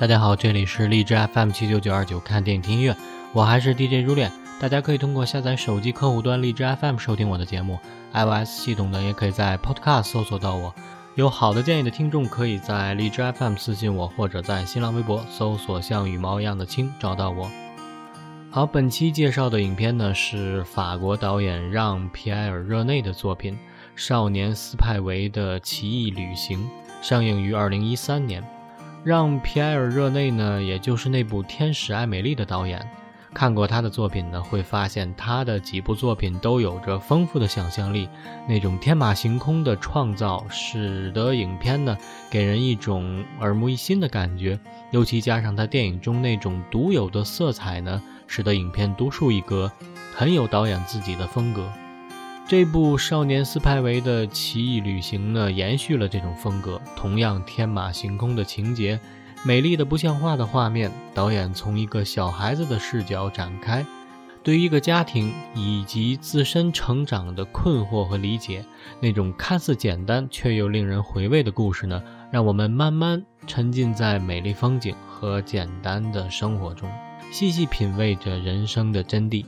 大家好，这里是荔枝 FM 七九九二九看电影听音乐，我还是 DJ 如恋。大家可以通过下载手机客户端荔枝 FM 收听我的节目，iOS 系统的也可以在 Podcast 搜索到我。有好的建议的听众可以在荔枝 FM 私信我，或者在新浪微博搜索像羽毛一样的青找到我。好，本期介绍的影片呢是法国导演让·皮埃尔·热内的作品《少年斯派维的奇异旅行》，上映于二零一三年。让皮埃尔·热内呢，也就是那部《天使爱美丽》的导演，看过他的作品呢，会发现他的几部作品都有着丰富的想象力，那种天马行空的创造，使得影片呢给人一种耳目一新的感觉。尤其加上他电影中那种独有的色彩呢，使得影片独树一格，很有导演自己的风格。这部少年斯派维的奇异旅行呢，延续了这种风格，同样天马行空的情节，美丽的不像话的画面。导演从一个小孩子的视角展开，对于一个家庭以及自身成长的困惑和理解，那种看似简单却又令人回味的故事呢，让我们慢慢沉浸在美丽风景和简单的生活中，细细品味着人生的真谛。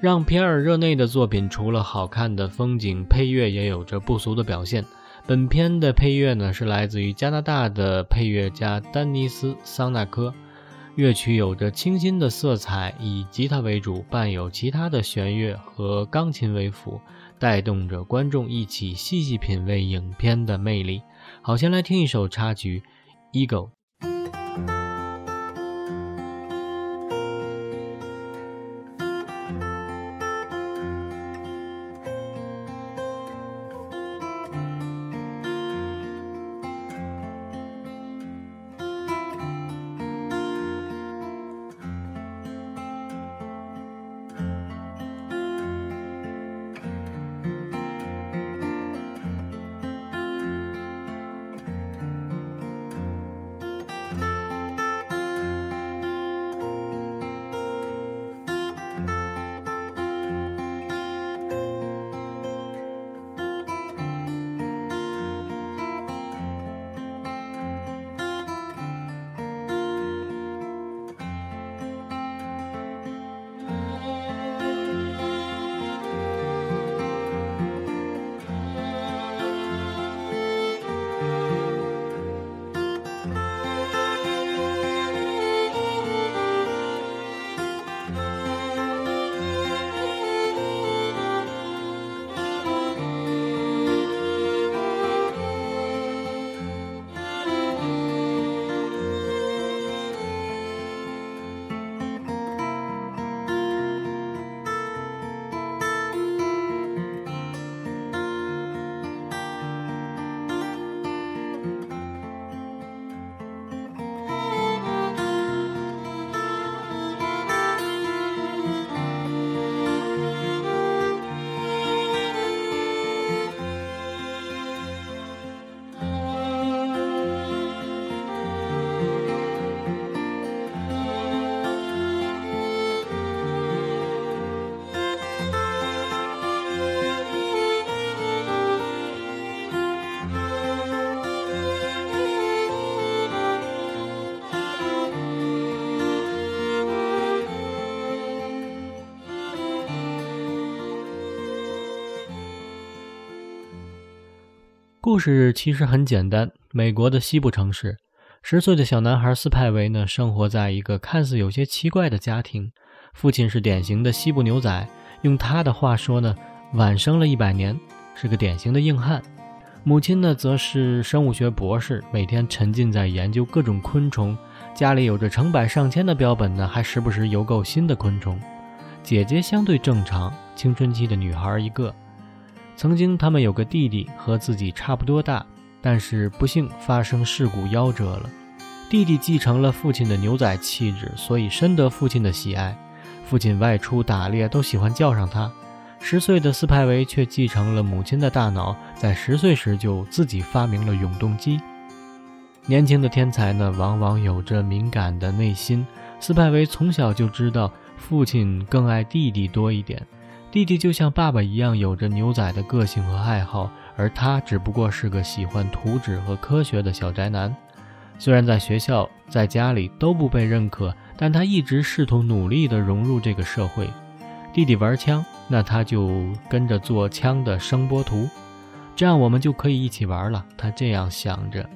让皮尔·热内的作品除了好看的风景，配乐也有着不俗的表现。本片的配乐呢是来自于加拿大的配乐家丹尼斯·桑纳科，乐曲有着清新的色彩，以吉他为主，伴有其他的弦乐和钢琴为辅，带动着观众一起细细品味影片的魅力。好，先来听一首插曲《Ego》。故事其实很简单。美国的西部城市，十岁的小男孩斯派维呢，生活在一个看似有些奇怪的家庭。父亲是典型的西部牛仔，用他的话说呢，晚生了一百年，是个典型的硬汉。母亲呢，则是生物学博士，每天沉浸在研究各种昆虫，家里有着成百上千的标本呢，还时不时邮购新的昆虫。姐姐相对正常，青春期的女孩一个。曾经，他们有个弟弟和自己差不多大，但是不幸发生事故夭折了。弟弟继承了父亲的牛仔气质，所以深得父亲的喜爱。父亲外出打猎都喜欢叫上他。十岁的斯派维却继承了母亲的大脑，在十岁时就自己发明了永动机。年轻的天才呢，往往有着敏感的内心。斯派维从小就知道父亲更爱弟弟多一点。弟弟就像爸爸一样，有着牛仔的个性和爱好，而他只不过是个喜欢图纸和科学的小宅男。虽然在学校、在家里都不被认可，但他一直试图努力地融入这个社会。弟弟玩枪，那他就跟着做枪的声波图，这样我们就可以一起玩了。他这样想着，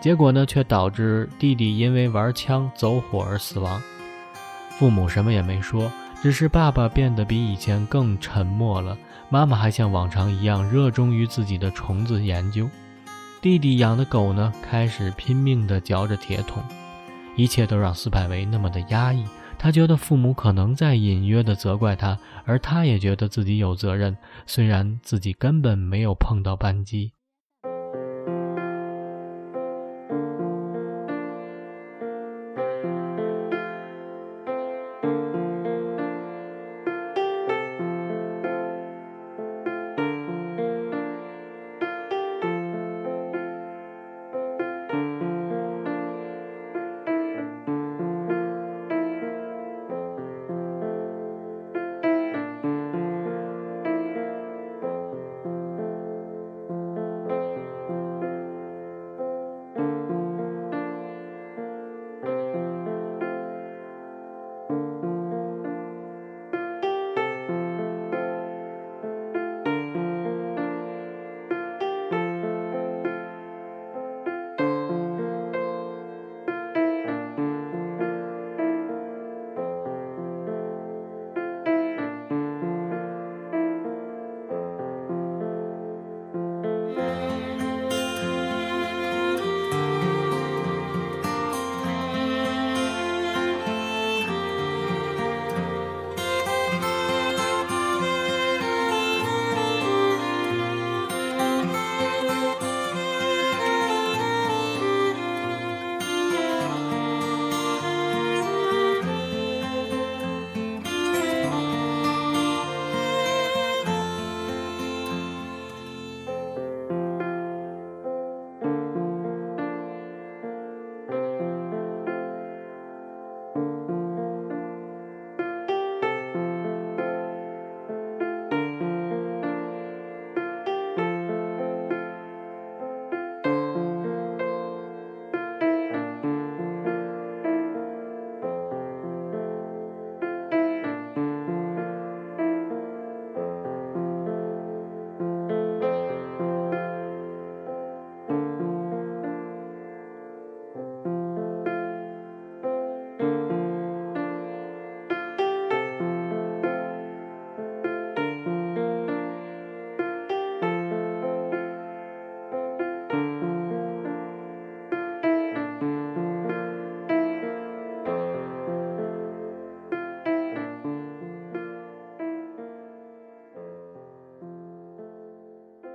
结果呢，却导致弟弟因为玩枪走火而死亡。父母什么也没说，只是爸爸变得比以前更沉默了。妈妈还像往常一样热衷于自己的虫子研究。弟弟养的狗呢，开始拼命地嚼着铁桶，一切都让斯派维那么的压抑。他觉得父母可能在隐约地责怪他，而他也觉得自己有责任，虽然自己根本没有碰到扳机。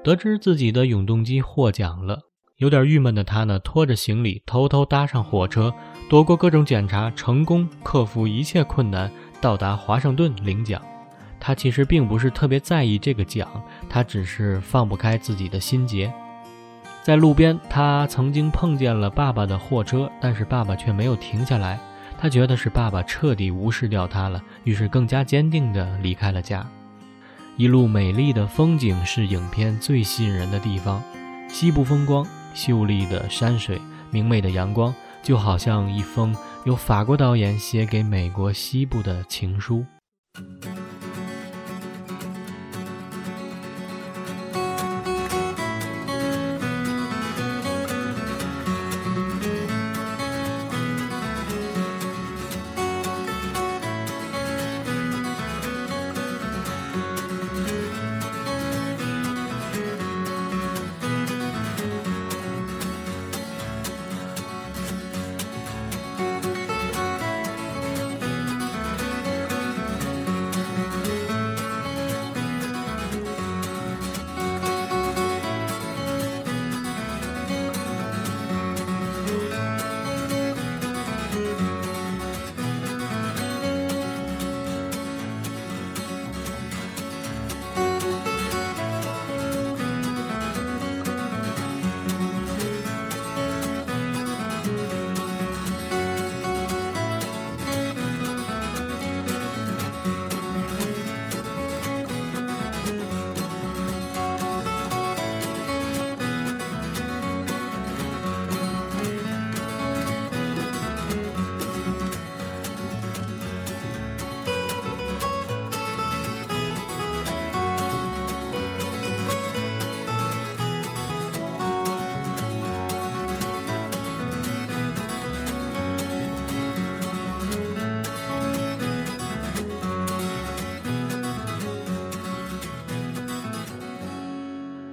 得知自己的永动机获奖了，有点郁闷的他呢，拖着行李偷偷搭上火车，躲过各种检查，成功克服一切困难，到达华盛顿领奖。他其实并不是特别在意这个奖，他只是放不开自己的心结。在路边，他曾经碰见了爸爸的货车，但是爸爸却没有停下来。他觉得是爸爸彻底无视掉他了，于是更加坚定地离开了家。一路美丽的风景是影片最吸引人的地方，西部风光、秀丽的山水、明媚的阳光，就好像一封由法国导演写给美国西部的情书。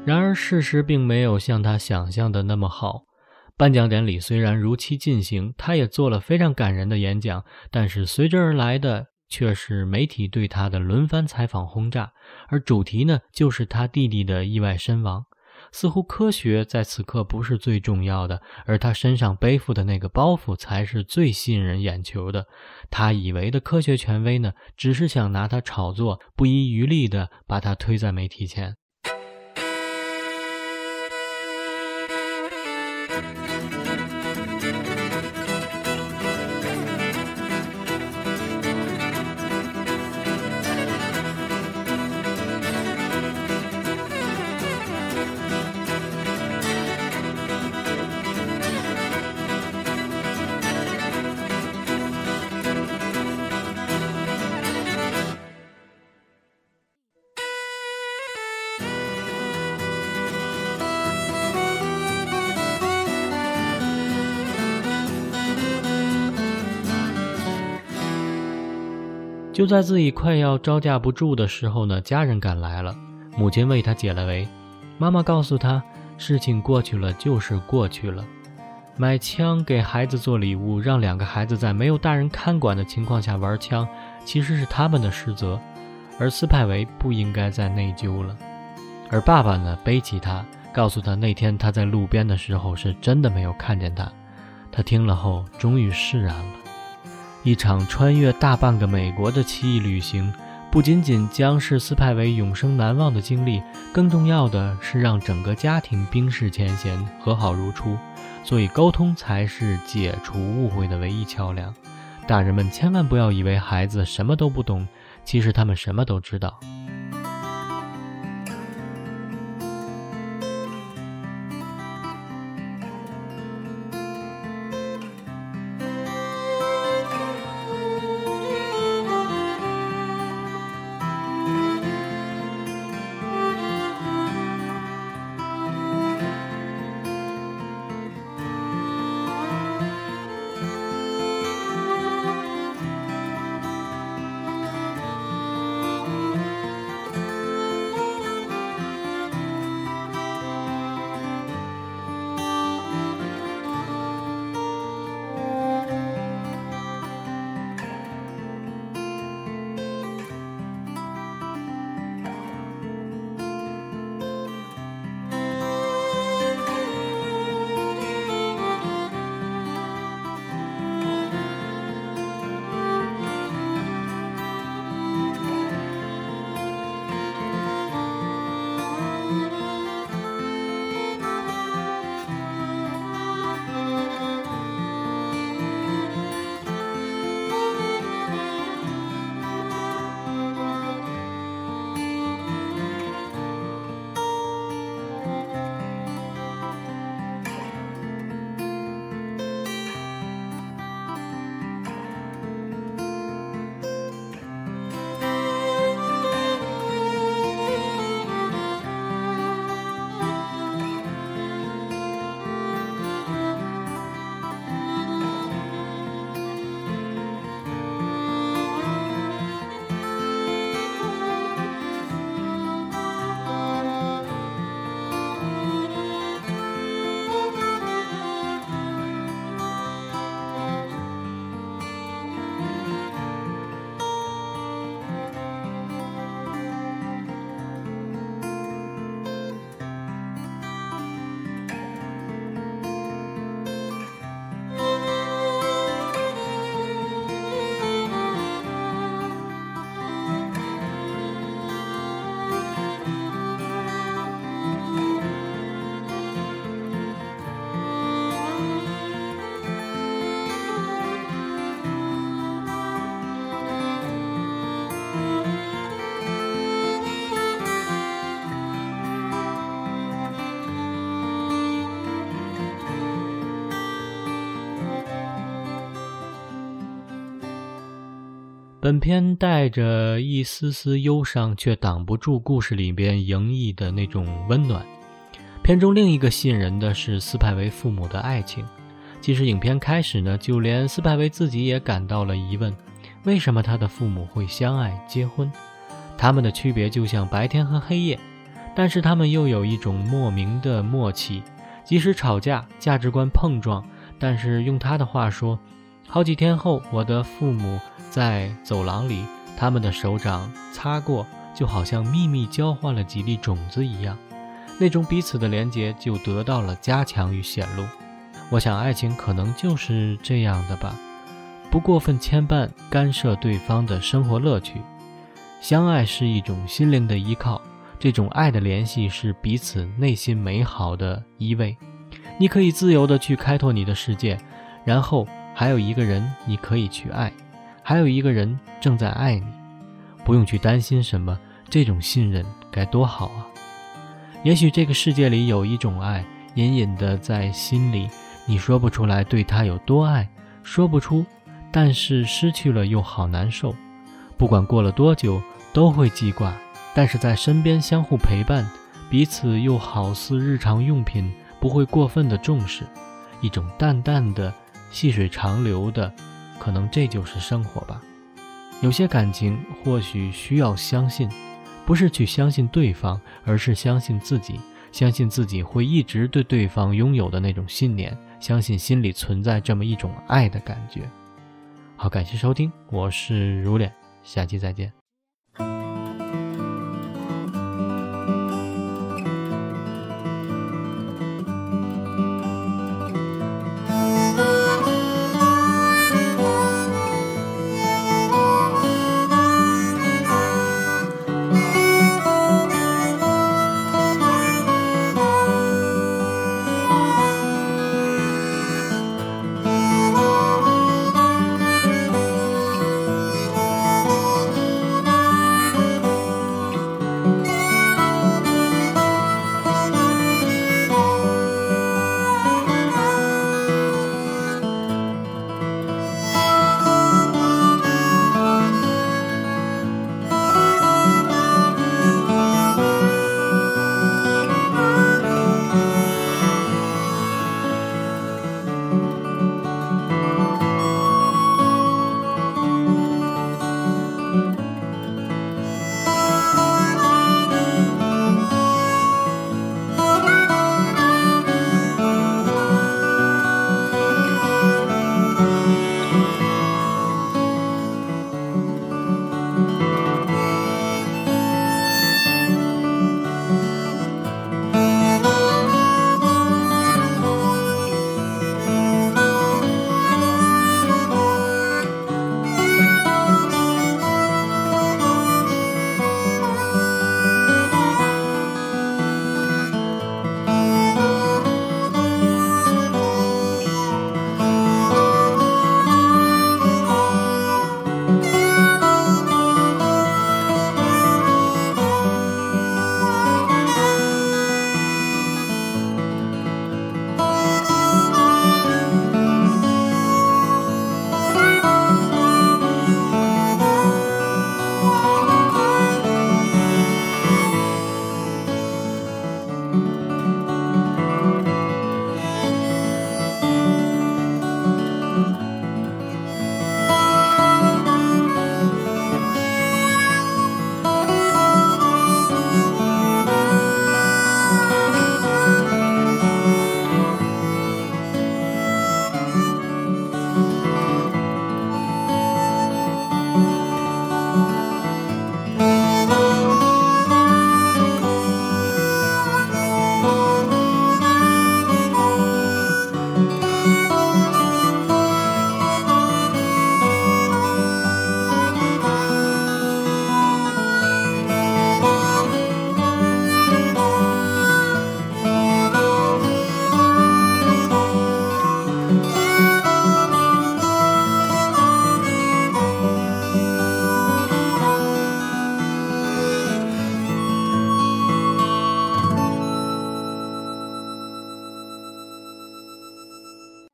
然而事实并没有像他想象的那么好。颁奖典礼虽然如期进行，他也做了非常感人的演讲，但是随之而来的却是媒体对他的轮番采访轰炸，而主题呢，就是他弟弟的意外身亡。似乎科学在此刻不是最重要的，而他身上背负的那个包袱才是最吸引人眼球的。他以为的科学权威呢，只是想拿他炒作，不遗余力地把他推在媒体前。就在自己快要招架不住的时候呢，家人赶来了。母亲为他解了围，妈妈告诉他，事情过去了就是过去了。买枪给孩子做礼物，让两个孩子在没有大人看管的情况下玩枪，其实是他们的失责，而斯派维不应该再内疚了。而爸爸呢，背起他，告诉他那天他在路边的时候是真的没有看见他。他听了后，终于释然了。一场穿越大半个美国的奇异旅行，不仅仅将是斯派维永生难忘的经历，更重要的是让整个家庭冰释前嫌，和好如初。所以，沟通才是解除误会的唯一桥梁。大人们千万不要以为孩子什么都不懂，其实他们什么都知道。本片带着一丝丝忧伤，却挡不住故事里边盈溢的那种温暖。片中另一个吸引人的是斯派维父母的爱情。其实影片开始呢，就连斯派维自己也感到了疑问：为什么他的父母会相爱结婚？他们的区别就像白天和黑夜。但是他们又有一种莫名的默契，即使吵架、价值观碰撞，但是用他的话说，好几天后，我的父母在走廊里，他们的手掌擦过，就好像秘密交换了几粒种子一样，那种彼此的连结就得到了加强与显露。我想，爱情可能就是这样的吧，不过分牵绊、干涉对方的生活乐趣。相爱是一种心灵的依靠，这种爱的联系是彼此内心美好的依偎。你可以自由地去开拓你的世界，然后还有一个人你可以去爱，还有一个人正在爱你，不用去担心什么。这种信任该多好啊！也许这个世界里有一种爱，隐隐的在心里。你说不出来对他有多爱，说不出，但是失去了又好难受。不管过了多久，都会记挂。但是在身边相互陪伴，彼此又好似日常用品，不会过分的重视。一种淡淡的、细水长流的，可能这就是生活吧。有些感情或许需要相信，不是去相信对方，而是相信自己，相信自己会一直对对方拥有的那种信念。相信心里存在这么一种爱的感觉。好，感谢收听，我是如脸，下期再见。